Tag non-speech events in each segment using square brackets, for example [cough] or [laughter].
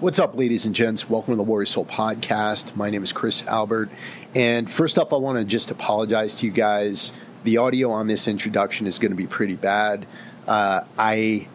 What's up, ladies and gents? Welcome to the Warrior Soul podcast. My name is Chris Albert. And first off, I want to just apologize to you guys. The audio on this introduction is going to be pretty bad. Uh, I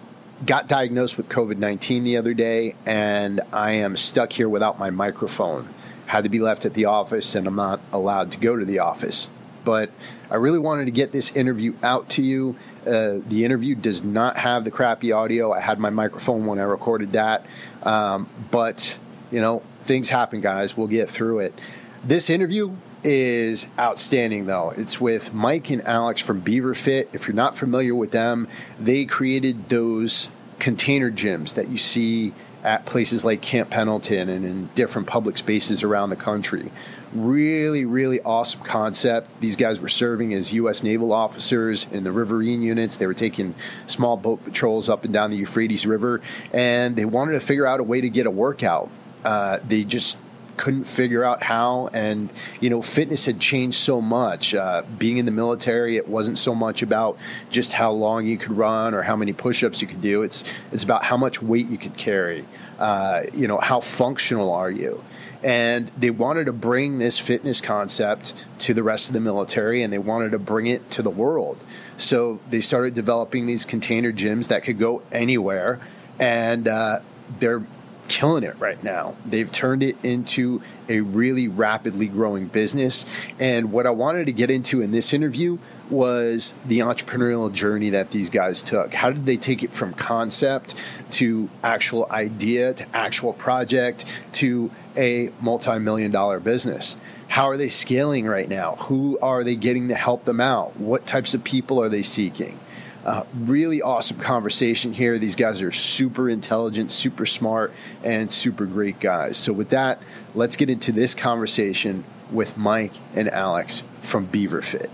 got diagnosed with COVID 19 the other day, and I am stuck here without my microphone. Had to be left at the office, and I'm not allowed to go to the office. But I really wanted to get this interview out to you uh, the interview does not have the crappy audio. I had my microphone when I recorded that. Um, but, you know, things happen, guys. We'll get through it. This interview is outstanding, though. It's with Mike and Alex from Beaver Fit. If you're not familiar with them, they created those container gyms that you see at places like Camp Pendleton and in different public spaces around the country. Really, really awesome concept. These guys were serving as U.S. naval officers in the riverine units. They were taking small boat patrols up and down the Euphrates River, and they wanted to figure out a way to get a workout. Uh, they just couldn't figure out how and you know fitness had changed so much uh, being in the military it wasn't so much about just how long you could run or how many push-ups you could do it's it's about how much weight you could carry uh, you know how functional are you and they wanted to bring this fitness concept to the rest of the military and they wanted to bring it to the world. So they started developing these container gyms that could go anywhere, and uh, they're killing it right now. They've turned it into a really rapidly growing business. And what I wanted to get into in this interview was the entrepreneurial journey that these guys took. How did they take it from concept to actual idea to actual project to a multi million dollar business? How are they scaling right now? Who are they getting to help them out? What types of people are they seeking? Uh, really awesome conversation here. These guys are super intelligent, super smart, and super great guys. So, with that, let's get into this conversation with Mike and Alex from Beaver Fit.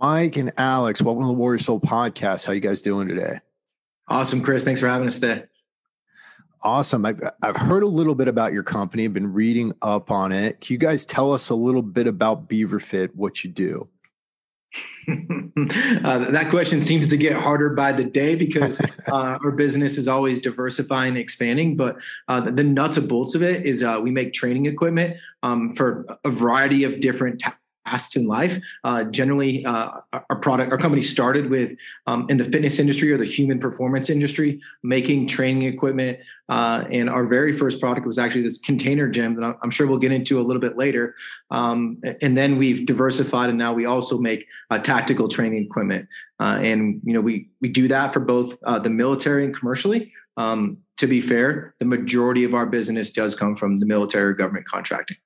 Mike and Alex, welcome to the Warrior Soul podcast. How you guys doing today? Awesome, Chris. Thanks for having us today. Awesome. I've, I've heard a little bit about your company. I've been reading up on it. Can you guys tell us a little bit about Beaver Fit, what you do? [laughs] uh, that question seems to get harder by the day because [laughs] uh, our business is always diversifying and expanding. But uh, the, nuts and bolts of it is uh, we make training equipment um, for a variety of different tasks in life. Uh, generally, uh, our product, our company started with um, in the fitness industry or the human performance industry, making training equipment. Uh, and our very first product was actually this container gym that I'm sure we'll get into a little bit later. Um, and then we've diversified, and now we also make uh, tactical training equipment. Uh, and you know, we we do that for both uh, the military and commercially. Um, to be fair, the majority of our business does come from the military or government contracting.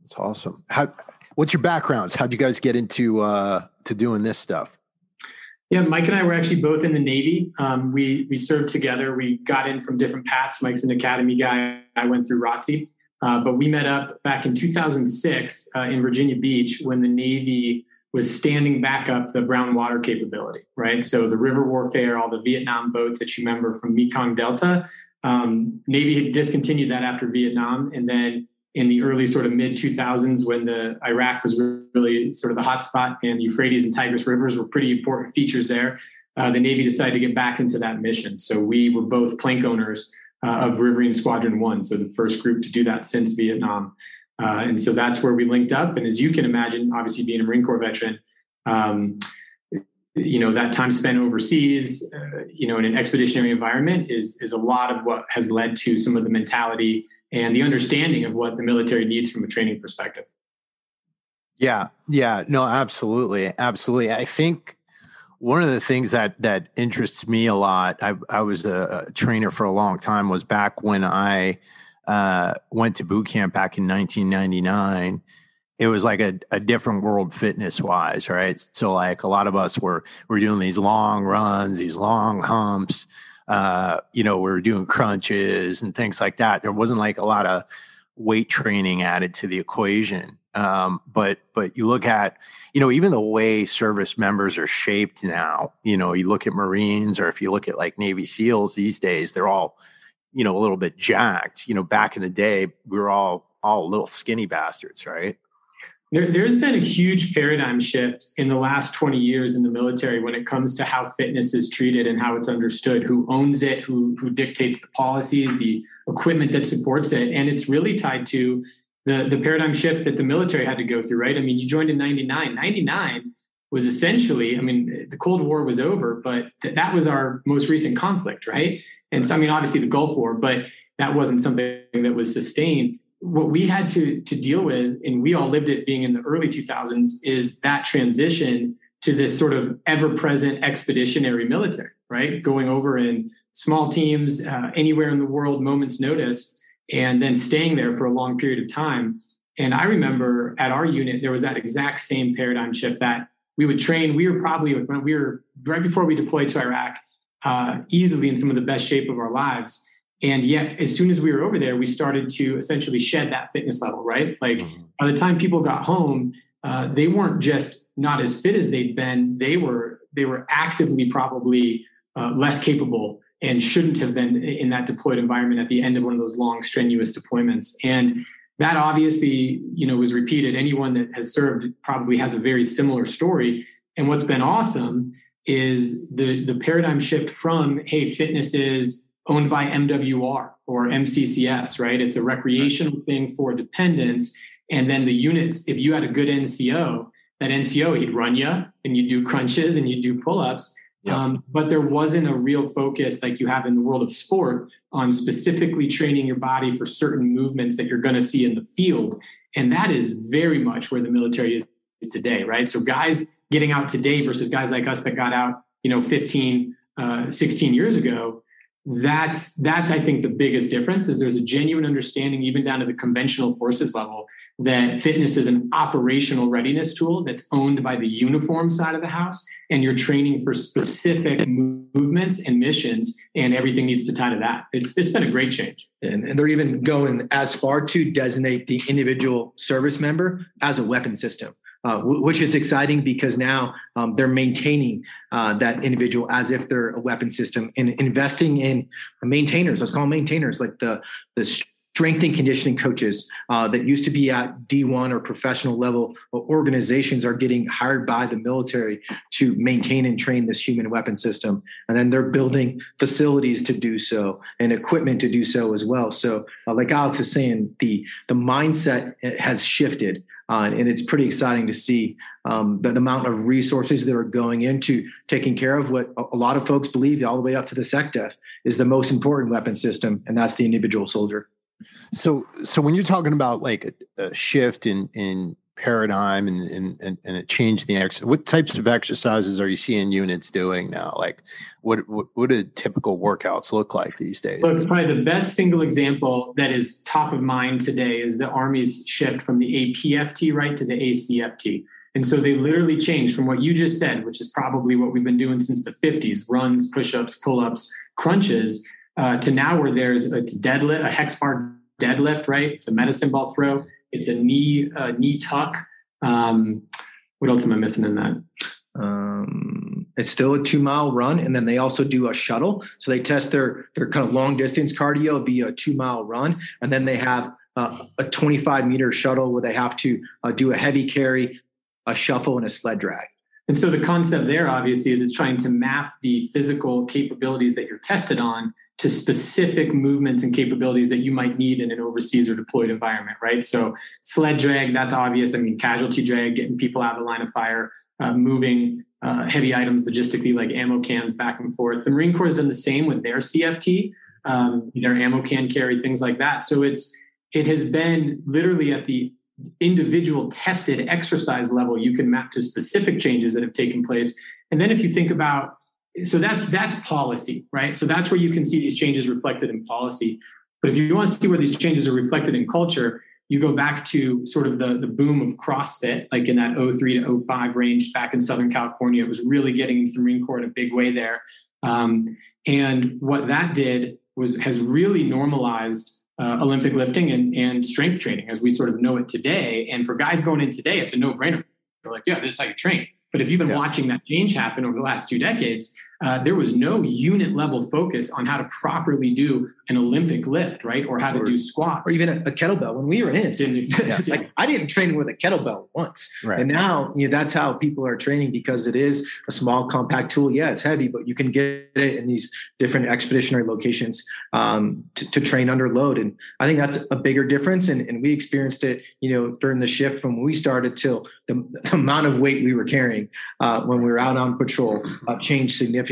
That's awesome. How What's your backgrounds? How'd you guys get into uh, to doing this stuff? Yeah, Mike and I were actually both in the Navy. Um, we we served together. We got in from different paths. Mike's an academy guy. I went through ROTC, uh, but we met up back in 2006 uh, in Virginia Beach when the Navy was standing back up the brown water capability. Right, so the river warfare, all the Vietnam boats that you remember from Mekong Delta. Um, Navy had discontinued that after Vietnam, and then in the early sort of mid 2000s when the Iraq was really sort of the hotspot and the Euphrates and Tigris rivers were pretty important features there. Uh, the Navy decided to get back into that mission. So we were both plank owners uh, of Riverine Squadron One, so the first group to do that since Vietnam. Uh, and so that's where we linked up. And as you can imagine, obviously being a Marine Corps veteran, um, you know that time spent overseas, uh, you know, in an expeditionary environment is is a lot of what has led to some of the mentality and the understanding of what the military needs from a training perspective. Yeah, yeah, no, absolutely, absolutely. I think one of the things that that interests me a lot. I, I was a, a trainer for a long time. Was back when I uh, went to boot camp back in 1999. It was like a, a different world fitness wise, right? So like a lot of us were were doing these long runs, these long humps uh, you know, we are doing crunches and things like that. There wasn't like a lot of weight training added to the equation. Um, but but you look at you know even the way service members are shaped now. You know, you look at Marines or if you look at like Navy SEALs these days, they're all you know a little bit jacked. You know, back in the day, we were all all little skinny bastards, right? There, has been a huge paradigm shift in the last 20 years in the military when it comes to how fitness is treated and how it's understood, who owns it, who, who dictates the policies, the equipment that supports it. And it's really tied to the, the paradigm shift that the military had to go through, right? I mean, you joined in 99. 99 was essentially, I mean, the Cold War was over, but th- that was our most recent conflict, right? And so, I mean, obviously the Gulf War, but that wasn't something that was sustained what we had to to deal with, and we all lived it being in the early 2000s, is that transition to this sort of ever-present expeditionary military, right? Going over in small teams uh, anywhere in the world, moments notice, and then staying there for a long period of time. And I remember at our unit, there was that exact same paradigm shift that we would train. We were probably we were right before we deployed to Iraq, uh, easily in some of the best shape of our lives. And yet, as soon as we were over there, we started to essentially shed that fitness level, right? Like mm-hmm. by the time people got home, uh, they weren't just not as fit as they'd been; they were they were actively probably uh, less capable and shouldn't have been in that deployed environment at the end of one of those long, strenuous deployments. And that obviously, you know, was repeated. Anyone that has served probably has a very similar story. And what's been awesome is the the paradigm shift from hey, fitness is owned by MWR or MCCS, right? It's a recreational thing for dependents. And then the units, if you had a good NCO, that NCO, he'd run you and you do crunches and you do pull ups. Um, but there wasn't a real focus like you have in the world of sport on specifically training your body for certain movements that you're going to see in the field. And that is very much where the military is today, right? So guys getting out today versus guys like us that got out, you know, 15, uh, 16 years ago, that's that's i think the biggest difference is there's a genuine understanding even down to the conventional forces level that fitness is an operational readiness tool that's owned by the uniform side of the house and you're training for specific movements and missions and everything needs to tie to that. It's, it's been a great change. And, and they're even going as far to designate the individual service member as a weapon system uh, which is exciting because now um, they're maintaining uh, that individual as if they're a weapon system and investing in maintainers. Let's call them maintainers, like the the strength and conditioning coaches uh, that used to be at D1 or professional level organizations are getting hired by the military to maintain and train this human weapon system. And then they're building facilities to do so and equipment to do so as well. So, uh, like Alex is saying, the, the mindset has shifted. Uh, and it's pretty exciting to see um, the, the, amount of resources that are going into taking care of what a, lot of folks believe, all the way up to the SecDef, is the most important weapon system, and that's the individual soldier. So, so when you're talking about like a, a shift in in paradigm and and and, and a change in the exercise, what types of exercises are you seeing units doing now? Like, what what, what do typical workouts look like these days? Look, probably the best single example that is top of mind today is the Army's shift from the APFT right to the ACFT. And so they literally changed from what you just said, which is probably what we've been doing since the 50s runs, push ups, pull ups, crunches uh, to now where there's a deadlift, a hex bar deadlift, right? It's a medicine ball throw. It's a knee uh, knee tuck. Um, what else am I missing in that? Um, it's still a two mile run, and then they also do a shuttle. So they test their their kind of long distance cardio via a two mile run, and then they have uh, a 25 meter shuttle where they have to uh, do a heavy carry, a shuffle, and a sled drag. And so the concept there, obviously, is it's trying to map the physical capabilities that you're tested on to specific movements and capabilities that you might need in an overseas or deployed environment, right? So sled drag, that's obvious. I mean, casualty drag, getting people out of the line of fire, uh, moving uh, heavy items logistically like ammo cans back and forth. The Marine Corps has done the same with their CFT, um, their ammo can carry, things like that. So it's it has been literally at the individual tested exercise level, you can map to specific changes that have taken place. And then if you think about so that's that's policy, right? So that's where you can see these changes reflected in policy. But if you want to see where these changes are reflected in culture, you go back to sort of the, the boom of CrossFit, like in that 03 to 05 range back in Southern California. It was really getting into the Marine Corps in a big way there. Um, and what that did was has really normalized uh, Olympic lifting and, and strength training as we sort of know it today. And for guys going in today, it's a no brainer. They're like, yeah, this is how you train. But if you've been yeah. watching that change happen over the last two decades, uh, there was no unit level focus on how to properly do an Olympic lift, right? Or how to do squats. Or even a, a kettlebell. When we were in, didn't [laughs] exist. like I didn't train with a kettlebell once. Right. And now, you know, that's how people are training because it is a small, compact tool. Yeah, it's heavy, but you can get it in these different expeditionary locations um, to, to, train under load. And I think that's a bigger difference. And, and we experienced it, you know, during the shift from when we started till the, [laughs] the amount of weight we were carrying uh, when we were out on patrol uh, changed significantly,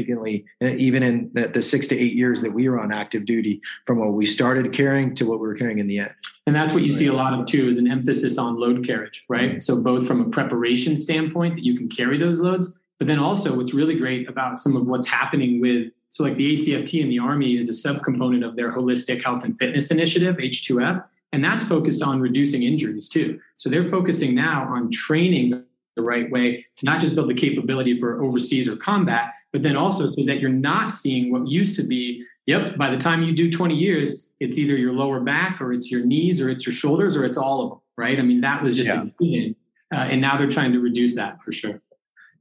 uh, even in the, the, six to eight years that we were on active duty from what we started carrying to what we were carrying in the end. And that's what you see a lot of too is an emphasis on load carriage, right? So both from a preparation standpoint that you can carry those loads, but then also what's really great about some of what's happening with so like the ACFT in the Army is a subcomponent of their holistic health and fitness initiative, H2F. And that's focused on reducing injuries too. So they're focusing now on training the right way to not just build the capability for overseas or combat, but then also so that you're not seeing what used to be, yep, by the time you do 20 years, it's either your lower back or it's your knees or it's your shoulders or it's all of them, right? I mean, that was just yeah. a given. Uh, and now they're trying to reduce that for sure.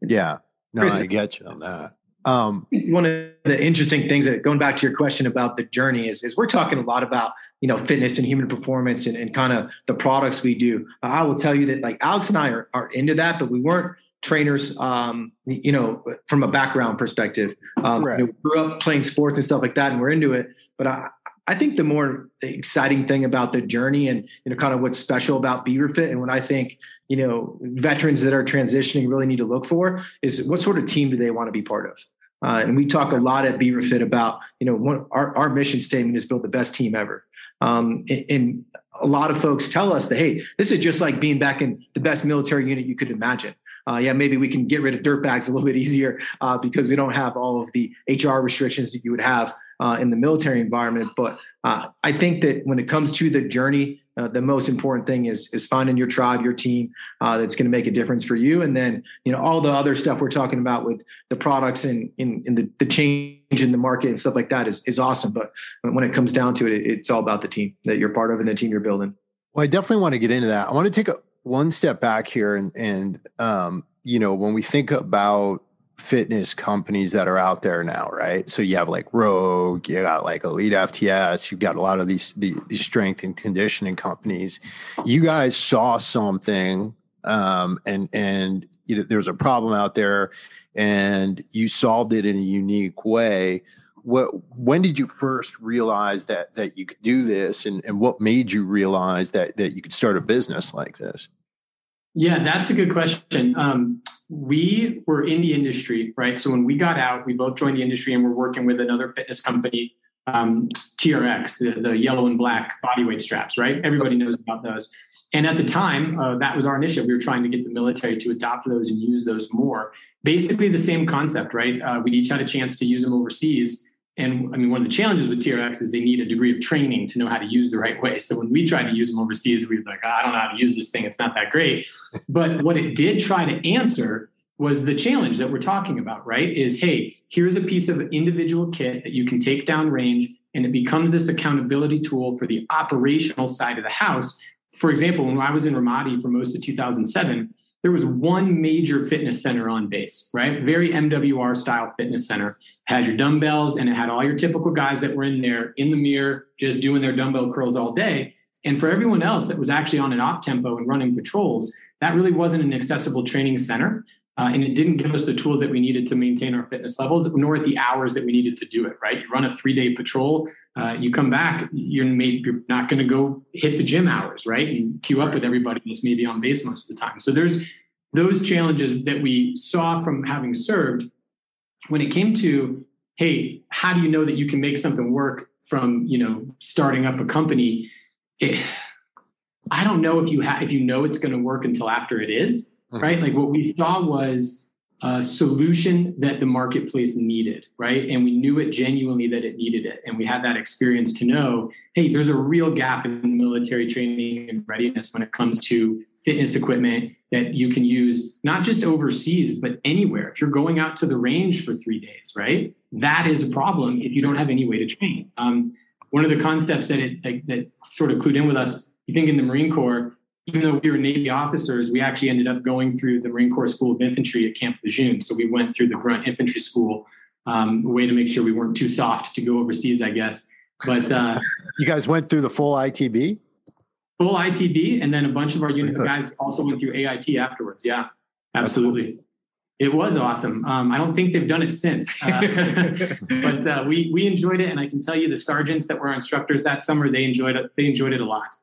Yeah. No, Chris, I get you on that. Um, One of the interesting things that going back to your question about the journey is, is we're talking a lot about, you know, fitness and human performance and, and kind of the products we do. I will tell you that like Alex and I are, are into that, but we weren't trainers, um, you know, from a background perspective. Um, right. you know, grew up playing sports and stuff like that and we're into it. But I, I think the more exciting thing about the journey and, you know, kind of what's special about BeaverFit and what I think, you know, veterans that are transitioning really need to look for is what sort of team do they want to be part of? Uh, and we talk a lot at BeaverFit about, you know, one, our, our mission statement is build the best team ever. Um, and, and, a lot of folks tell us that, hey, this is just like being back in the best military unit you could imagine. Uh, yeah, maybe we can get rid of dirt bags a little bit easier uh, because we don't have all of the HR restrictions that you would have uh, in the military environment. But uh, I think that when it comes to the journey, uh, the most important thing is is finding your tribe, your team uh, that's going to make a difference for you, and then you know all the other stuff we're talking about with the products and in, in the, the change in the market and stuff like that is is awesome. But when it comes down to it, it's all about the team that you're part of and the team you're building. Well, I definitely want to get into that. I want to take a one step back here and and um, you know when we think about fitness companies that are out there now, right? So you have like Rogue, you got like Elite FTS, you've got a lot of these these, these strength and conditioning companies. You guys saw something, um, and and you know, there's a problem out there, and you solved it in a unique way. What when did you first realize that that you could do this, and and what made you realize that that you could start a business like this? Yeah, that's a good question. Um, we were in the industry, right? So when we got out, we both joined the industry and we're working with another fitness company, um, TRX, the, the, yellow and black bodyweight straps, right? Everybody knows about those. And at the time, uh, that was our initiative. We were trying to get the military to adopt those and use those more. Basically, the same concept, right? Uh, we each had a chance to use them overseas. And I mean, one of the challenges with TRX is they need a degree of training to know how to use the right way. So when we tried to use them overseas, we were like, ah, I don't know how to use this thing. It's not that great. But what it did try to answer was the challenge that we're talking about, right? Is hey, here's a piece of individual kit that you can take down range, and it becomes this accountability tool for the operational side of the house. For example, when I was in Ramadi for most of 2007, there was one major fitness center on base, right? Very MWR style fitness center had your dumbbells and it had all your typical guys that were in there in the mirror just doing their dumbbell curls all day. And for everyone else that was actually on an op tempo and running patrols, that really wasn't an accessible training center. Uh, and it didn't give us the tools that we needed to maintain our fitness levels, nor at the hours that we needed to do it. Right? You run a three day patrol, uh, you come back, you're you're not going to go hit the gym hours, right? And queue up with everybody that's maybe on base most of the time. So there's those challenges that we saw from having served when it came to hey how do you know that you can make something work from you know starting up a company it, i don't know if you have if you know it's going to work until after it is, mm-hmm. right like what we saw was a solution that the marketplace needed right? And we knew it genuinely that it needed it. And we had that experience to know hey there's a real gap in military training and readiness when it comes to fitness equipment that you can use not just overseas but anywhere. If you're going out to the range for three days right? That is a problem if you don't have any way to train. Um, one of the concepts that it that, that sort of clued in with us you think in the marine corps even though we were navy officers we actually ended up going through the marine corps school of infantry at camp lejeune so we went through the grunt infantry school um, a way to make sure we weren't too soft to go overseas, I guess. But uh, [laughs] you guys went through the full ITB, full ITB, and then a bunch of our unit guys also went through AIT afterwards. Yeah, absolutely. It was awesome. Um, I don't think they've done it since, uh, [laughs] [laughs] but uh, we we enjoyed it, and I can tell you the sergeants that were our instructors that summer they enjoyed it. They enjoyed it a lot.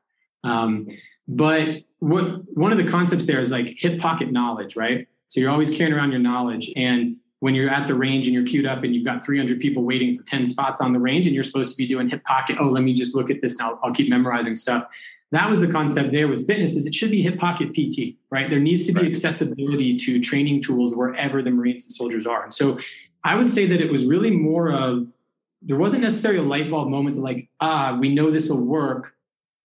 Um, but what one of the concepts there is like hip pocket knowledge, right? So you're always carrying around your knowledge, and when you're at the range and you're queued up and you've got 300 people waiting for 10 spots on the range and you're supposed to be doing hip pocket oh let me just look at this and I'll, I'll, keep memorizing stuff. That was the concept there with fitness is it should be hip pocket pt right? There needs to be right. accessibility to training tools wherever the marines and soldiers are. And so i would say that it was really more of there wasn't necessarily a light bulb moment to like ah we know this will work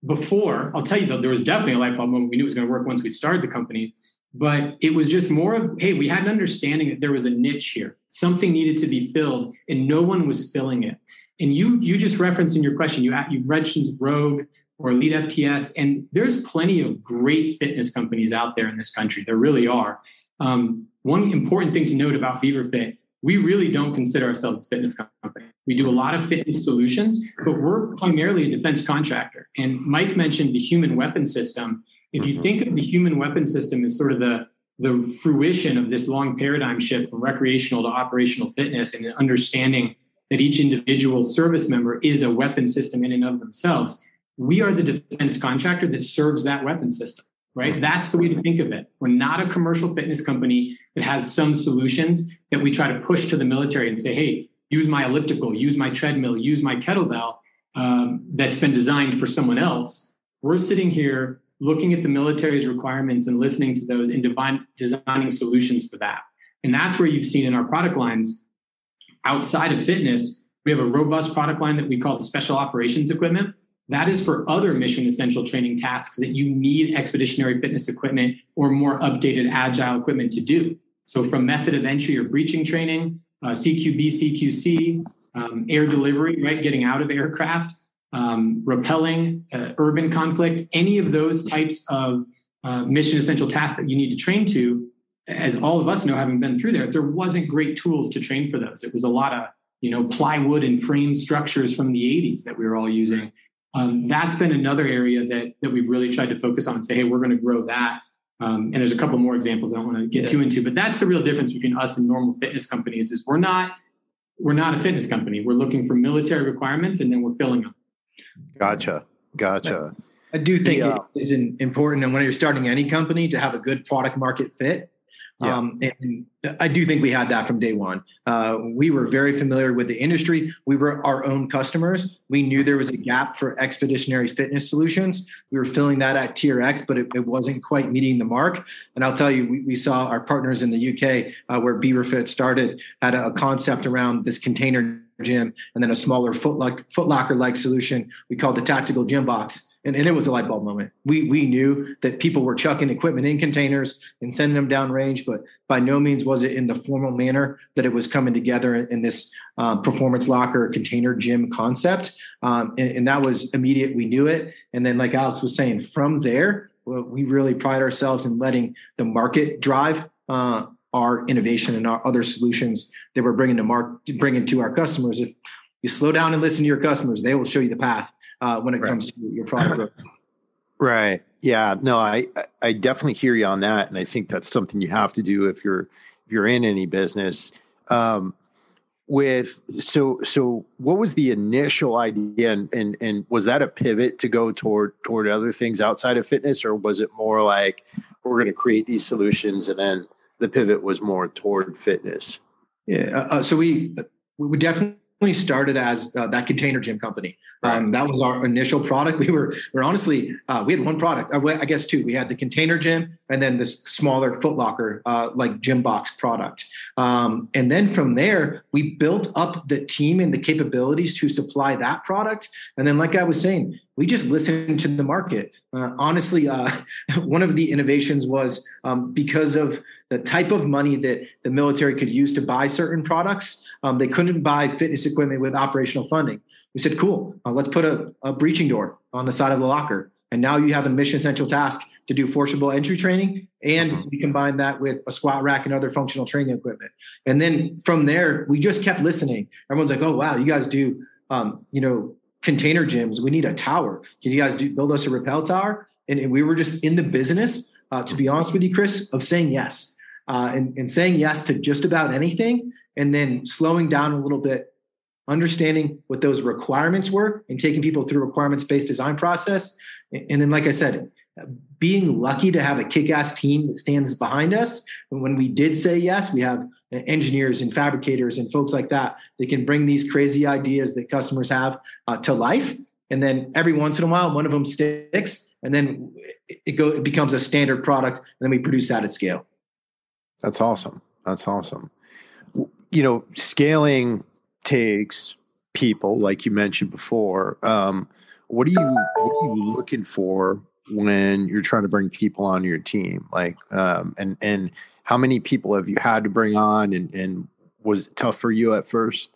before i'll tell you though there was definitely a light bulb moment. We knew it was going to work once we started the company. But it was just more of hey we had an understanding that there was a niche here. Something needed to be filled and no one was filling it. And you you just referenced in your question you you mentioned rogue or Elite FTS and there's plenty of great fitness companies out there in this country. There really are. Um, one important thing to note about beaverfit we really don't consider ourselves a fitness company we do a lot of fitness solutions but we're primarily a defense contractor and mike mentioned the human weapon system if you mm-hmm. think of the human weapon system as sort of the the fruition of this long paradigm shift from recreational to operational fitness and understanding that each individual service member is a weapon system in and of themselves, we are the defense contractor that serves that weapon system, right? Mm-hmm. That's the way to think of it. We're not a commercial fitness company that has some solutions that we try to push to the military and say, hey, use my elliptical, use my treadmill, use my kettlebell um, that's been designed for someone else. We're sitting here looking at the military's requirements and listening to those and divine, designing solutions for that. And that's where you've seen in our product lines outside of fitness, we have a robust product line that we call the special operations equipment. That is for other mission essential training tasks that you need expeditionary fitness equipment or more updated agile equipment to do. So, from method of entry or breaching training, uh, CQB, CQC, um, air delivery, right, getting out of aircraft, um, rappelling, uh, urban conflict, any of those types of uh, mission essential tasks that you need to train to, as all of us know, having been through there, there wasn't great tools to train for those. It was a lot of you know plywood and frame structures from the 80s that we were all using. Um, that's been another area that that we've really tried to focus on and say, hey, we're going to grow that. Um, and there's a couple more examples I don't want to get yeah. too into, but that's the real difference between us and normal fitness companies is we're not we're not a fitness company. We're looking for military requirements and then we're filling them. Gotcha. Gotcha. I do think yeah. it is important, and when you're starting any company, to have a good product market fit. Yeah. Um, and I do think we had that from day one. Uh, we were very familiar with the industry. We were our own customers. We knew there was a gap for expeditionary fitness solutions. We were filling that at TRX, but it, it wasn't quite meeting the mark. And I'll tell you, we, we saw our partners in the UK, uh, where Beaverfit started, had a, a concept around this container gym and then a smaller foot locker like solution we called the tactical gym box and, and, it was a light bulb moment. We we knew that people were chucking equipment in containers and sending them down range but by no means was it in the formal manner that it was coming together in this um, performance locker container gym concept. Um, and, and, that was immediate. We knew it. And then like alex was saying from there we really pride ourselves in letting the market drive uh, our innovation and our other solutions that we're bringing to bringing to our customers. If you slow down and listen to your customers they will show you the path uh, when it right. comes to your product [coughs] right yeah no i i definitely hear you on that and i think that's something you have to do if you're if you're in any business um, with so so what was the initial idea and, and and was that a pivot to go toward toward other things outside of fitness or was it more like we're going to create these solutions and then the pivot was more toward fitness. Yeah. Uh, uh so we we definitely started as uh, that container gym company. Um, that was our initial product. [laughs] We were, we are honestly, uh, we had one product, uh, I guess two. We had the container gym and then this smaller footlocker, uh, like gym box product. Um, and then from there, we built up the team and the capabilities to supply that product. And then, like I was saying, we just listened to the market. Uh, honestly, uh, [laughs] one of the innovations was um, because of the type of money that the military could use to buy certain products, um, they couldn't buy fitness equipment with operational funding. We said, cool, uh, let's put a, a, breaching door on the side of the locker. And now you have a mission essential task to do forcible entry training. And mm-hmm. we combine that with a squat rack and other functional training equipment. And then from there, we just kept listening. Everyone's like, oh, wow, you guys do, um, you know, container gyms. We need a tower. Can you guys do, build us a rappel tower? And, and we were just in the business, uh, to be honest with you, Chris, of saying yes uh, and, and saying yes to just about anything. And then slowing down a little bit understanding what those requirements were and taking people through requirements based design process. And then like i said being lucky to have a kick-ass team that stands behind us. And when we did say yes we have engineers and fabricators and folks like that that can bring these crazy ideas that customers have uh, to life. And then every once in a while one of them sticks and then it, go, it becomes a standard product and then we produce that at scale that's awesome that's awesome you know scaling takes people, like you mentioned before. Um, what are you what are you looking for when you're trying to bring people on your team? Like, um, and and how many people have you had to bring on, and and was it tough for you at first?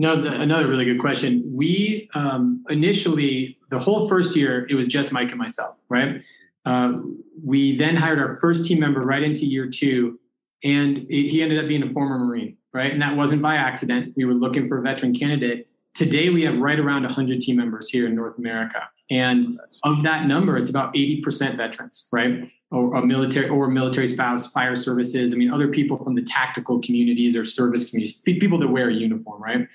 No, the, another really good question. We um, initially the whole first year it was just Mike and myself, right? Uh, we then hired our first team member right into year two, and he ended up being a former Marine right? And that wasn't by accident. We were looking for a veteran candidate. Today, we have right around 100 team members here in North America. And of that number, it's about 80% veterans, right? Or a military or a military spouse, fire services. I mean, other people from the tactical communities or service communities, people that wear a uniform, right?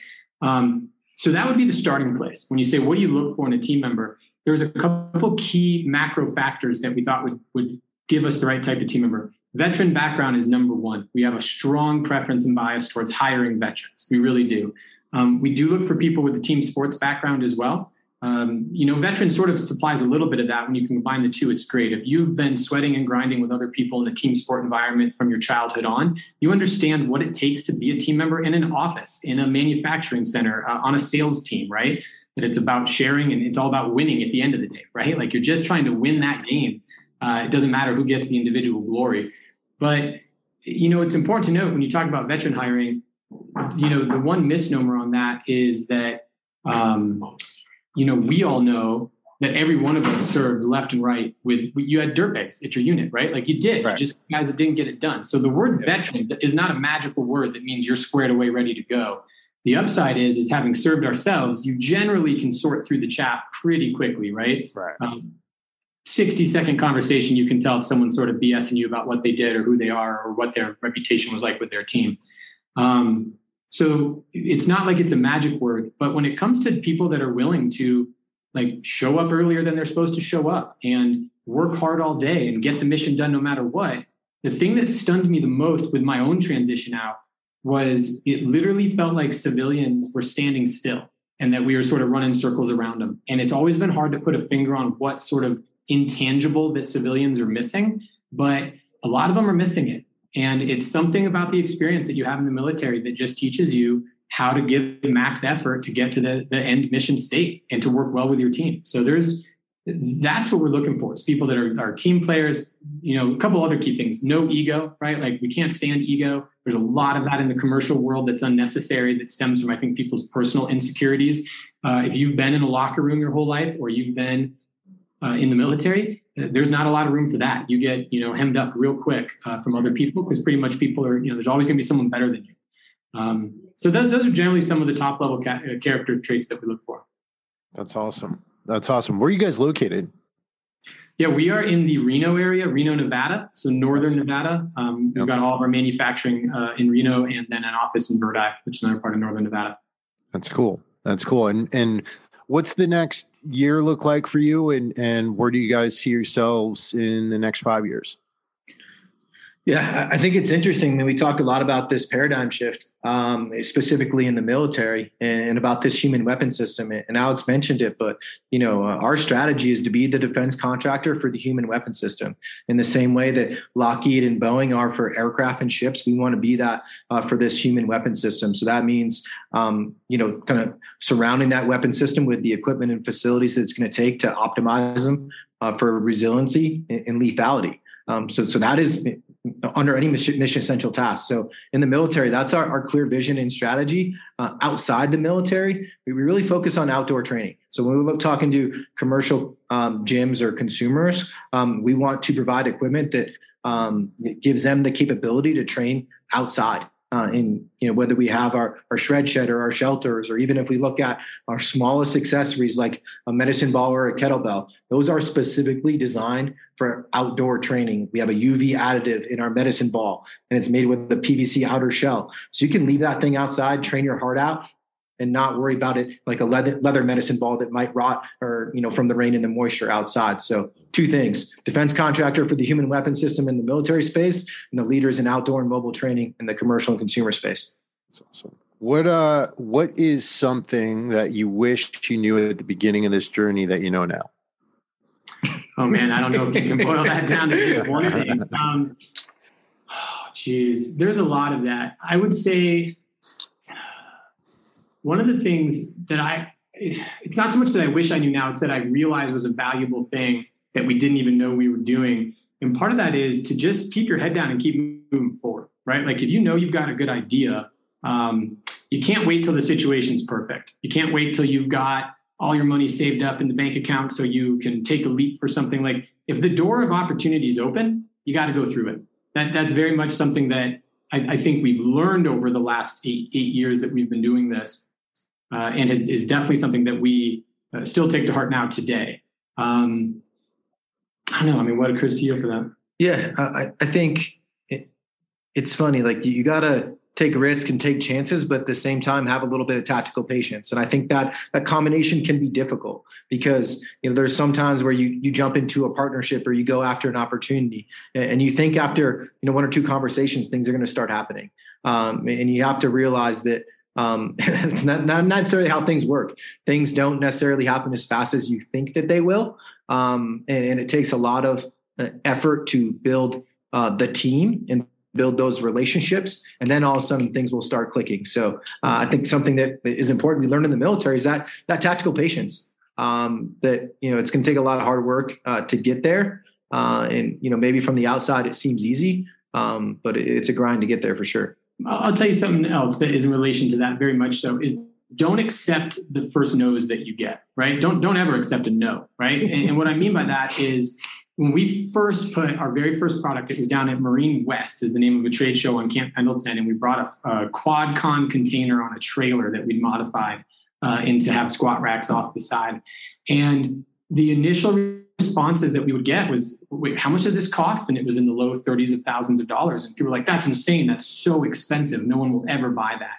Um, so that would be the starting place. When you say, what do you look for in a team member? There's a couple key macro factors that we thought would, would give us the right type of team member. Veteran background is number one. We have a strong preference and bias towards hiring veterans. We really do. Um, we do look for people with a team sports background as well. Um, you know, veteran sort of supplies a little bit of that. When you combine the two, it's great. If you've been sweating and grinding with other people in a team sport environment from your childhood on, you understand what it takes to be a team member in an office, in a manufacturing center, uh, on a sales team, right? That it's about sharing and it's all about winning at the end of the day, right? Like you're just trying to win that game. Uh, it doesn't matter who gets the individual glory. But you know, it's important to note when you talk about veteran hiring, you know, the one misnomer on that is that um, you know we all know that every one of us served left and right with you had dirtbags at your unit, right? Like you did, right. just guys that didn't get it done. So the word veteran is not a magical word that means you're squared away, ready to go. The upside is, is having served ourselves, you generally can sort through the chaff pretty quickly, right? Right. Um, 60 second conversation, you can tell if someone's sort of BSing you about what they did or who they are or what their reputation was like with their team. Um, so it's not like it's a magic word, but when it comes to people that are willing to like show up earlier than they're supposed to show up and work hard all day and get the mission done no matter what, the thing that stunned me the most with my own transition out was it literally felt like civilians were standing still and that we were sort of running circles around them. And it's always been hard to put a finger on what sort of intangible that civilians are missing, but a lot of them are missing it. And it's something about the experience that you have in the military that just teaches you how to give max effort to get to the, the end mission state and to work well with your team. So there's that's what we're looking for. It's people that are, are team players. You know, a couple other key things. No ego, right? Like we can't stand ego. There's a lot of that in the commercial world that's unnecessary. That stems from I think people's personal insecurities. Uh, if you've been in a locker room your whole life, or you've been uh, in the military, there's not a lot of room for that. You get, you know, hemmed up real quick uh, from other people because pretty much people are, you know, there's always going to be someone better than you. Um, so th- those are generally some of the top level ca- uh, character traits that we look for. That's awesome. That's awesome. Where are you guys located? Yeah, we are in the Reno area, Reno, Nevada. So northern Nevada. Um, we've got all of our manufacturing uh, in Reno and then an office in Verdi, which is another part of northern Nevada. That's cool. That's cool. And and what's the next year look like for you and and where do you guys see yourselves in the next five years yeah, I think it's interesting that we talked a lot about this paradigm shift, um, specifically in the military, and about this human weapon system. And Alex mentioned it, but you know, uh, our strategy is to be the defense contractor for the human weapon system. In the same way that Lockheed and Boeing are for aircraft and ships, we want to be that uh, for this human weapon system. So that means, um, you know, kind of surrounding that weapon system with the equipment and facilities that it's going to take to optimize them uh, for resiliency and lethality. Um, so, so that is under any mission, essential task. So in the military, that's our, our clear vision and strategy. Uh, outside the military, we really focus on outdoor training. So when we look talking to commercial um, gyms or consumers, um, we want to provide equipment that um, gives them the capability to train outside uh, in you know whether we have our our shred shed or our shelters or even if we look at our smallest accessories like a medicine ball or a kettlebell those are specifically designed for outdoor training. We have a uv additive in our medicine ball and it's made with a pvc outer shell. So you can leave that thing outside train your heart out and not worry about it like a leather, leather medicine ball that might rot or you know from the rain and the moisture outside. So two things defense contractor for the human weapon system in the military space and the leaders in outdoor and mobile training in the commercial and consumer space. That's awesome. What uh what is something that you wished you knew at the beginning of this journey that you know now? [laughs] Oh man i don't know if you can boil that down to just one thing. Um oh [sighs] geez there's a lot of that. I would say one of the things that I, [sighs] it's not so much that I wish I knew now, it's that I realized was a valuable thing that we didn't even know we were doing. And part of that is to just keep your head down and keep moving forward, right? Like if you know you've got a good idea, um, you can't wait till the situation's perfect. You can't wait till you've got all your money saved up in the bank account so you can take a leap for something. Like if the door of opportunity is open, you got to go through it. That, that's very much something that I, I think we've learned over the last eight, eight years that we've been doing this uh, and is, is, definitely something that we uh, still take to heart now today. Um, I know. I mean, what occurs to you for that? Yeah, I, I think it, it's funny. Like you, you got to take risks and take chances, but at the same time have a little bit of tactical patience. And I think that that combination can be difficult because you know there's sometimes where you you jump into a partnership or you go after an opportunity and you think after you know one or two conversations things are going to start happening. Um, and you have to realize that um, [laughs] it's not, not necessarily how things work. Things don't necessarily happen as fast as you think that they will. Um, and, and, it takes a lot of uh, effort to build uh, the team and build those relationships. And then all of a sudden things will start clicking. So uh, I think something that is important we learned in the military is that, that tactical patience um, that, you know, it's going to take a lot of hard work uh, to get there. Uh, and, you know, maybe from the outside, it seems easy, um, but it's a grind to get there for sure. I'll tell you something else that is in relation to that very much so is don't accept the first no's that you get, right? Don't don't ever accept a no, right? and, and, what I mean by that is when we first put our very first product, it was down at Marine West, is the name of a trade show on Camp Pendleton, and we brought a, a quad con container on a trailer that we'd modified uh, into have squat racks off the side. And the initial responses that we would get was, wait, how much does this cost? And it was in the low 30s of thousands of dollars. And people were like, that's insane. That's so expensive. No one will ever buy that.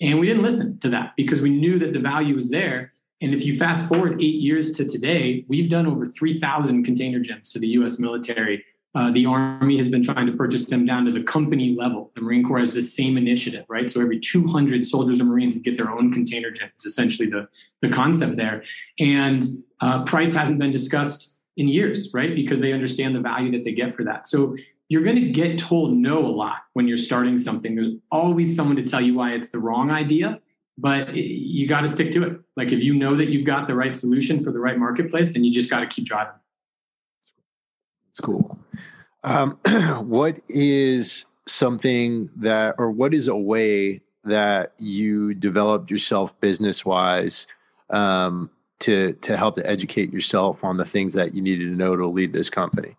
And we didn't listen to that because we knew that the value was there. And if you fast forward eight years to today, we've done over 3,000 container gyms to the US military. Uh, the Army has been trying to purchase them down to the company level. The Marine Corps has the same initiative, right? So every 200 soldiers or Marines get their own container gym. It's essentially the, the concept there. And uh, price hasn't been discussed in years, right? Because they understand the value that they get for that. So you're going to get told no a lot when you're starting something. There's always someone to tell you why it's the wrong idea, but you got to stick to it. Like if you know that you've got the right solution for the right marketplace, then you just got to keep driving. It's cool. Um, [clears throat] what is something that, or what is a way that you developed yourself business wise um, to to help to educate yourself on the things that you needed to know to lead this company?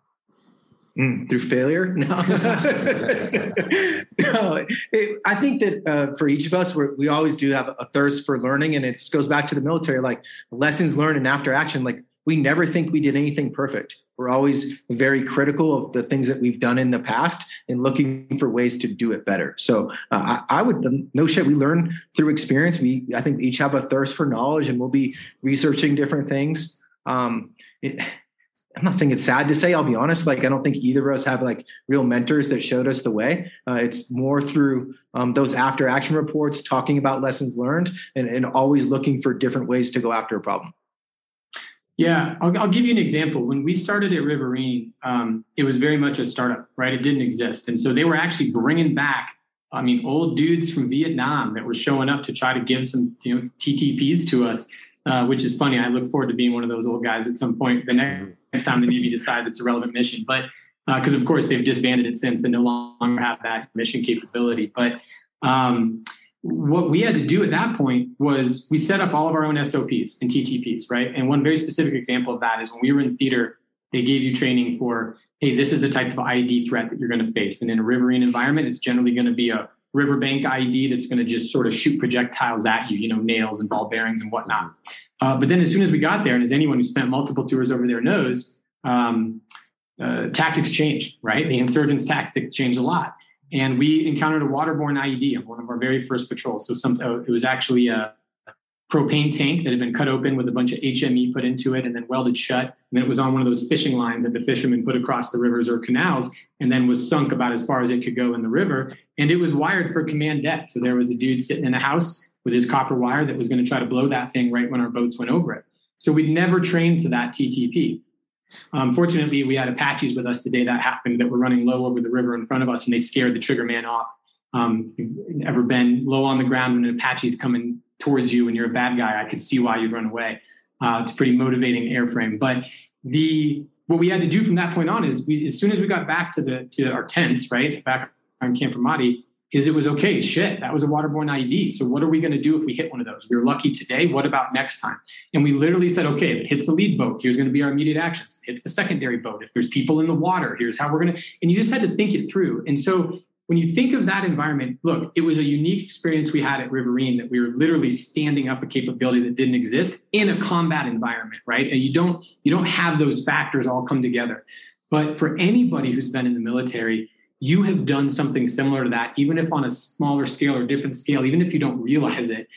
Mm, through failure? [laughs] No, [laughs] no. It, I think that uh, for each of us, we always do have a thirst for learning, and it goes back to the military, like lessons learned and after action. Like we never think we did anything perfect. We're always very critical of the things that we've done in the past and looking for ways to do it better. So uh, I, I, would no shit. We learn through experience. We I think each have a thirst for knowledge, and we'll be researching different things. Um, it, I'm not saying it's sad to say. I'll be honest. Like I don't think either of us have like real mentors that showed us the way. Uh, it's more through um, those after action reports, talking about lessons learned, and, and always looking for different ways to go after a problem. Yeah, I'll, I'll, give you an example. When we started at Riverine, um, it was very much a startup, right? It didn't exist. And so they were actually bringing back, I mean, old dudes from Vietnam that were showing up to try to give some, you know, TTPs to us, uh, which is funny. I look forward to being one of those old guys at some point the next, next time the Navy decides it's a relevant mission. But because uh, of course they've disbanded it since and no longer have that mission capability. But um, what we had to do at that point was we set up all of our own SOPs and TTPs, right? And one very specific example of that is when we were in theater, they gave you training for, hey, this is the type of IED threat that you're going to face. And in a riverine environment, it's generally going to be a riverbank IED that's going to just sort of shoot projectiles at you, you know, nails and ball bearings and whatnot. Uh, but then as soon as we got there, and as anyone who spent multiple tours over there knows, um, uh, tactics changed, right? The insurgents' tactics changed a lot. And we encountered a waterborne IED on one of our very first patrols. So some, uh, it was actually a propane tank that had been cut open with a bunch of HME put into it and then welded shut. And then it was on one of those fishing lines that the fishermen put across the rivers or canals and then was sunk about as far as it could go in the river. And it was wired for command det. So there was a dude sitting in a house with his copper wire that was going to try to blow that thing right when our boats went over it. So we'd never trained to that TTP. Um, fortunately, we had Apaches with us the day that happened that were running low over the river in front of us, and they scared the trigger man off. Um, if you've ever been low on the ground when an Apache's coming towards you and you're a bad guy, I could see why you'd run away. Uh, it's a pretty motivating airframe. But the what we had to do from that point on is we, as soon as we got back to the to our tents, right back on Camp Ramadi, is it was okay. Shit, that was a waterborne IED. So what are we going to do if we hit one of those? We were lucky today. What about next time? And we literally said, okay, if it hits the lead boat, here's going to be our immediate actions. If it hits the secondary boat. If there's people in the water, here's how we're going to. And you just had to think it through. And so when you think of that environment, look, it was a unique experience we had at Riverine that we were literally standing up a capability that didn't exist in a combat environment, right? And you don't you don't have those factors all come together. But for anybody who's been in the military, you have done something similar to that, even if on a smaller scale or different scale, even if you don't realize it.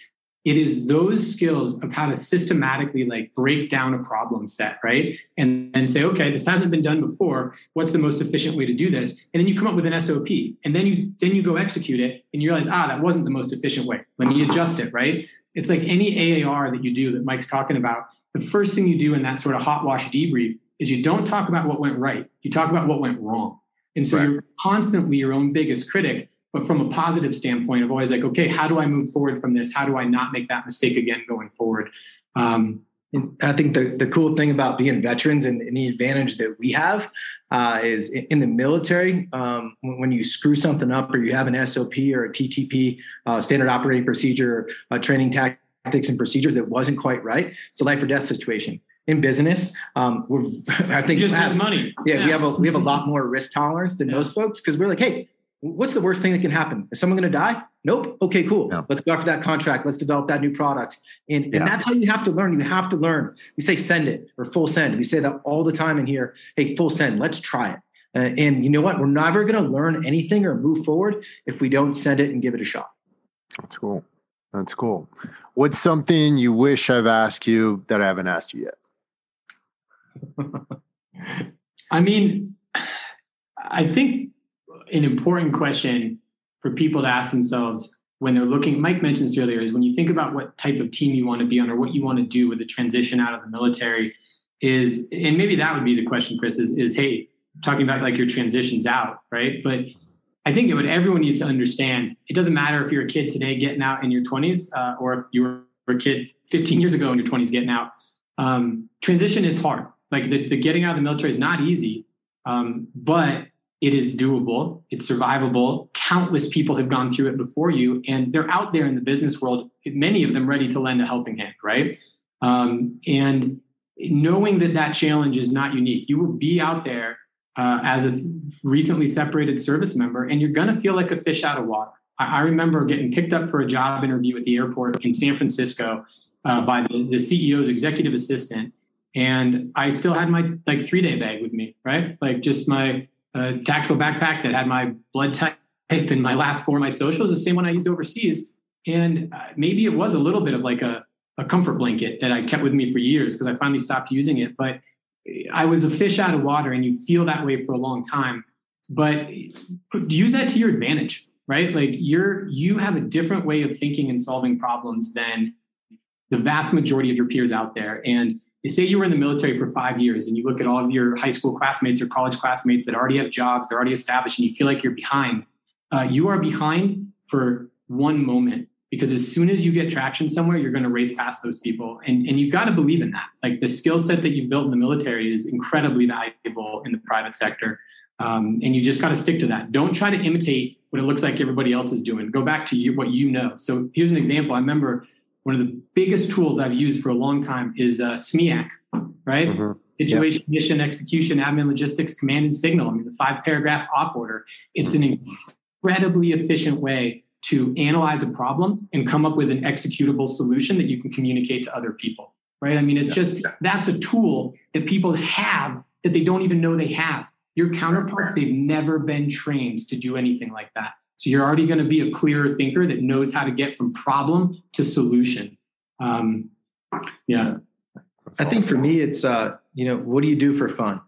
It is those skills of how to systematically like break down a problem set, right? And and say, okay, this hasn't been done before. What's the most efficient way to do this? And then you come up with an SOP, and then you then you go execute it, and you realize, ah, that wasn't the most efficient way. Let me adjust it, right? It's like any AAR that you do that Mike's talking about. The first thing you do in that sort of hot wash debrief is you don't talk about what went right. You talk about what went wrong and so right. you're constantly your own biggest critic, but from a positive standpoint of always like, okay, how do I move forward from this? How do I not make that mistake again going forward? Um, I think the, the cool thing about being veterans and, and the advantage that we have uh, is in the military, um, when you screw something up or you have an SOP or a TTP, uh, standard operating procedure, uh, training tactics and procedures that wasn't quite right, it's a life or death situation in business. Um, we're, [laughs] I think just have, money. Yeah, yeah, we have a we have a lot more risk tolerance than yeah. most folks because we're like, hey, what's the worst thing that can happen? Is someone going to die? Nope. Okay, cool. Yeah. Let's go after that contract. Let's develop that new product. And, and that's how you have to learn. You have to learn. We say send it or full send. We say that all the time in here. Hey, full send. Let's try it. Uh, and you know what? We're never going to learn anything or move forward if we don't send it and give it a shot. That's cool. That's cool. What's something you wish I've asked you that I haven't asked you yet? I mean, I think an important question for people to ask themselves when they're looking, Mike mentioned this earlier, is when you think about what type of team you want to be on or what you want to do with the transition out of the military, is, and maybe that would be the question, Chris, is, is hey, talking about like your transitions out, right? But I think what everyone needs to understand, it doesn't matter if you're a kid today getting out in your 20s uh, or if you were a kid 15 years ago in your 20s getting out. Um, transition is hard like the, the getting out of the military is not easy, um, but it is doable. It's survivable. Countless people have gone through it before you, and they're out there in the business world. Many of them ready to lend a helping hand, right? Um, and knowing that that challenge is not unique, you will be out there uh, as a recently separated service member, and you're going to feel like a fish out of water. I, I, remember getting picked up for a job interview at the airport in San Francisco uh, by the, the CEO's executive assistant and I still had my like three day bag with me, right? Like just my uh, tactical backpack that had my blood type and my last four of my socials, the same one I used overseas. And uh, maybe it was a little bit of like a, a comfort blanket that I kept with me for years because I finally stopped using it. But I was a fish out of water, and you feel that way for a long time. But use that to your advantage, right? Like you're you have a different way of thinking and solving problems than the vast majority of your peers out there, and say you were in the military for five years and you look at all of your high school classmates or college classmates that already have jobs, they're already established, and you feel like you're behind. Uh, you are behind for one moment because as soon as you get traction somewhere, you're going to race past those people. And, and you've got to believe in that. Like the skill set that you've built in the military is incredibly valuable in the private sector. Um, and you just got to stick to that. Don't try to imitate what it looks like everybody else is doing. Go back to you, what you know. So here's an example. I remember one of the biggest tools I've used for a long time is uh, SMEAC, right? Mm-hmm. Situation, yep. mission, execution, admin, logistics, command, and signal. I mean, the five paragraph op order. It's an incredibly efficient way to analyze a problem and come up with an executable solution that you can communicate to other people, right? I mean, it's just that's a tool that people have that they don't even know they have. Your counterparts, they've never been trained to do anything like that. So you're already going to be a clearer thinker that knows how to get from problem to solution. Um, yeah. I think for me, it's, uh, you know, what do you do for fun?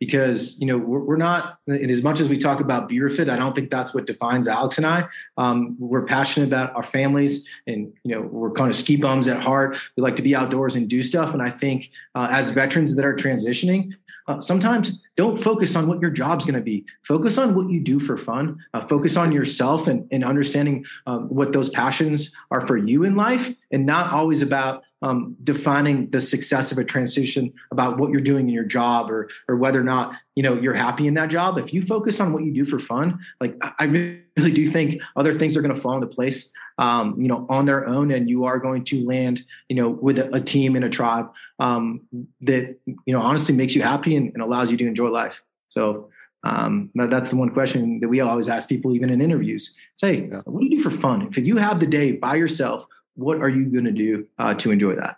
Because, you know, we're, we're not, and as much as we talk about BeaverFit, I don't think that's what defines Alex and I. Um, we're passionate about our families and, you know, we're kind of ski bums at heart. We like to be outdoors and do stuff. And I think uh, as veterans that are transitioning, uh, sometimes don't focus on what your job's going to be. Focus on what you do for fun. Uh, focus on yourself and, and understanding um, what those passions are for you in life, and not always about um, defining the success of a transition about what you're doing in your job or or whether or not you know you're happy in that job. If you focus on what you do for fun, like I really do think other things are going to fall into place, um, you know, on their own, and you are going to land, you know, with a, a team and a tribe um, that you know honestly makes you happy and, and allows you to enjoy life. So um, that's the one question that we always ask people, even in interviews. Say, what do you do for fun? If you have the day by yourself, what are you going to do uh, to enjoy that?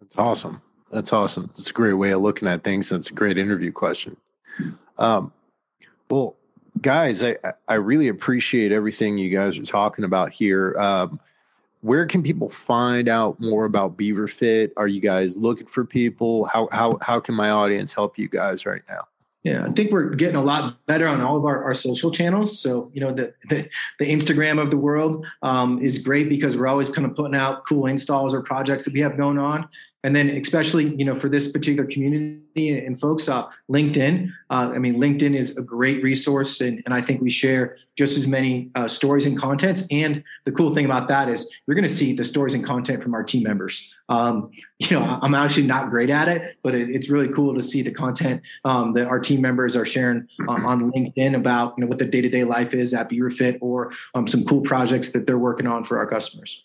That's awesome. That's awesome. It's a great way of looking at things. That's a great interview question. Um, well, guys, I, I really appreciate everything you guys are talking about here. Um, where can people find out more about Beaver Fit? Are you guys looking for people? How how how can my audience help you guys right now? Yeah, I think we're getting a lot better on all of our, our social channels. So, you know, the, the, the Instagram of the world um, is great because we're always kind of putting out cool installs or projects that we have going on and then especially you know for this particular community and folks uh, linkedin uh, i mean linkedin is a great resource and, and i think we share just as many uh, stories and contents. And the cool thing about that is you're going to see the stories and content from our team members. Um, you know i'm actually not great at it but it, it's really cool to see the content um, that our team members are sharing um, on linkedin about you know what the day-to-day life is at BeaverFit or um, some cool projects that they're working on for our customers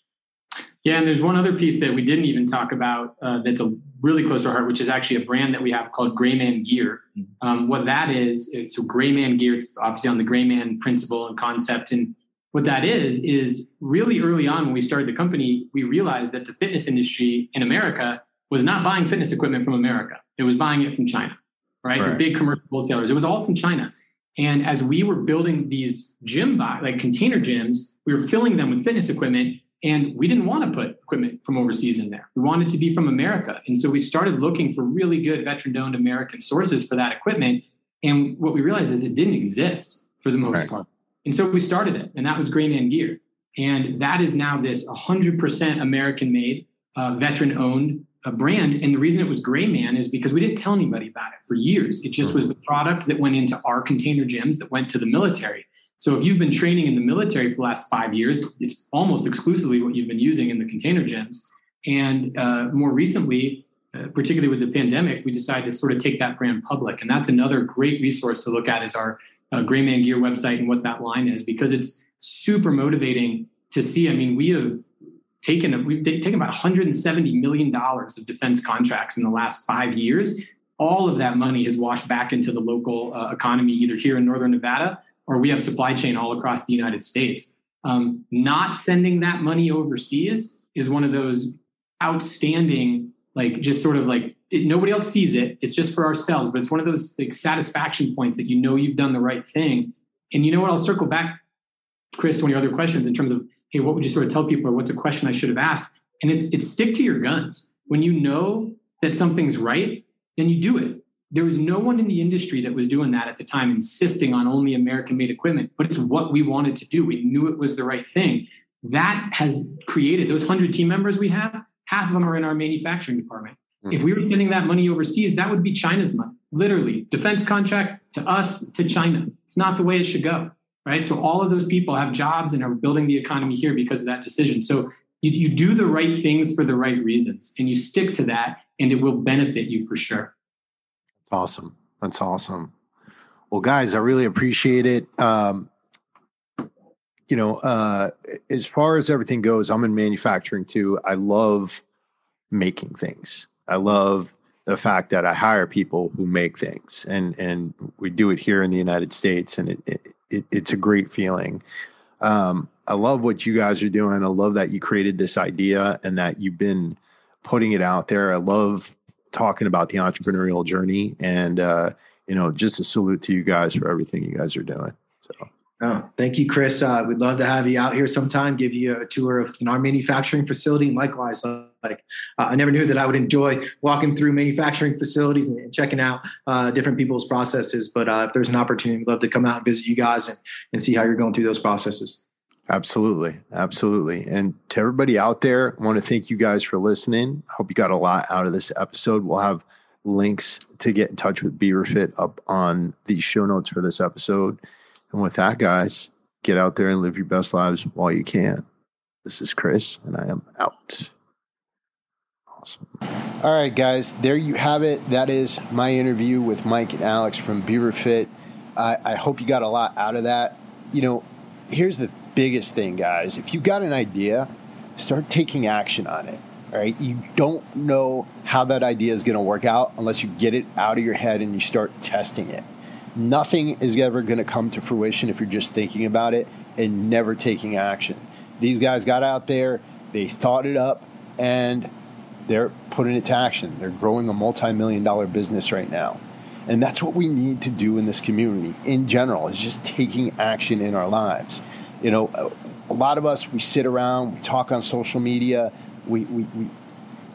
yeah, and there's one other piece that we didn't even talk about uh, that's a really close to our heart, which is actually a brand that we have called Grayman Gear. Mm-hmm. Um, what that is, it's so Grayman Gear. It's obviously on the Grayman principle and concept, and what that is is really early on when we started the company, we realized that the fitness industry in America was not buying fitness equipment from America; it was buying it from China, right? right. The big commercial wholesalers. It was all from China. And as we were building these gym buy, like container gyms, we were filling them with fitness equipment and we didn't want to put equipment from overseas in there. We wanted to be from America. And so we started looking for really good veteran owned American sources for that equipment. And what we realized is it didn't exist for the most right. part. And so we started it, and that was Grayman Gear. And that is now this 100% American made, uh, veteran owned uh, brand. And the reason it was Grayman is because we didn't tell anybody about it for years. It just was the product that went into our container gyms that went to the military. So if you've been training in the military for the last five years, it's almost exclusively what you've been using in the container gyms. And uh, more recently, uh, particularly with the pandemic, we decided to sort of take that brand public. And that's another great resource to look at is our uh, Grayman Gear website and what that line is, because it's super motivating to see. I mean, we have taken we've taken about 170 million dollars of defense contracts in the last five years. All of that money has washed back into the local uh, economy, either here in northern Nevada or we have supply chain all across the United States. Um, not sending that money overseas is one of those outstanding, like just sort of like it, nobody else sees it. It's just for ourselves, but it's one of those like satisfaction points that you know you've done the right thing. And you know what? I'll circle back, Chris, to one of your other questions in terms of hey, what would you sort of tell people, or what's a question I should have asked? And it's it's stick to your guns. When you know that something's right, then you do it there was no one in the industry that was doing that at the time, insisting on only American made equipment, but it's what we wanted to do. We knew it was the right thing. That has created those 100 team members we have, half of them are in our manufacturing department. Mm-hmm. If we were sending that money overseas, that would be China's money, literally. Defense contract to us, to China. It's not the way it should go, right? So all of those people have jobs and are building the economy here because of that decision. So you, you do the right things for the right reasons and you stick to that, and it will benefit you for sure. Awesome. That's awesome. Well, guys, I really appreciate it. Um, you know, uh, as far as everything goes, I'm in manufacturing too. I love making things. I love the fact that I hire people who make things, and and we do it here in the United States, and it, it, it it's a great feeling. Um, I love what you guys are doing. I love that you created this idea and that you've been putting it out there. I love talking about the entrepreneurial journey, and uh, you know, just a salute to you guys for everything you guys are doing. So. Oh, thank you, Chris. Uh, we'd love to have you out here sometime, give you a tour of our manufacturing facility. And likewise, like uh, I never knew that I would enjoy walking through manufacturing facilities and, and checking out uh, different people's processes. But uh, if there's an opportunity, we'd love to come out and visit you guys and, and see how you're going through those processes. Absolutely. Absolutely. And to everybody out there, I want to thank you guys for listening. I hope you got a lot out of this episode. We'll have links to get in touch with BeaverFit up on the show notes for this episode. And with that, guys, get out there and live your best lives while you can. This is Chris, and I am out. Awesome. All right, guys, there you have it. That is my interview with Mike and Alex from BeaverFit. I, I hope you got a lot out of that. You know, here's the biggest thing, guys. If you've got an idea, start taking action on it. All right. You don't know how that idea is going to work out unless you get it out of your head and you start testing it nothing is ever going to come to fruition if you're just thinking about it and never taking action. These guys got out there, they thought it up, and they're putting it to action. They're growing a multi million dollar business right now. And that's what we need to do in this community in general, is just taking action in our lives. You know, a lot of us, we sit around, we talk on social media, we, we, we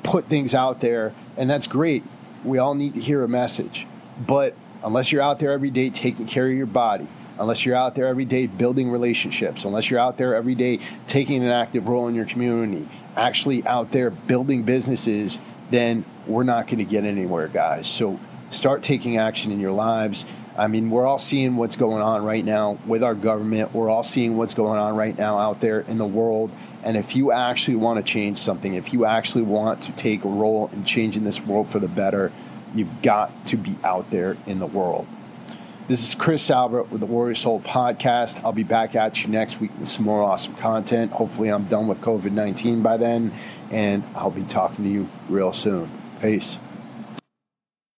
put things out there, and that's great. We all need to hear a message. But unless you're out there every day taking care of your body, unless you're out there every day building relationships, unless you're out there every day taking an active role in your community, actually out there building businesses, then we're not going to get anywhere, guys. So start taking action in your lives. I mean, we're all seeing what's going on right now with our government. We're all seeing what's going on right now out there in the world. And if you actually want to change something, if you actually want to take a role in changing this world for the better, You've got to be out there in the world. This is Chris Albert with the Warrior Soul podcast. I'll be back at you next week with some more awesome content. Hopefully, I'm done with COVID 19 by then, and I'll be talking to you real soon. Peace.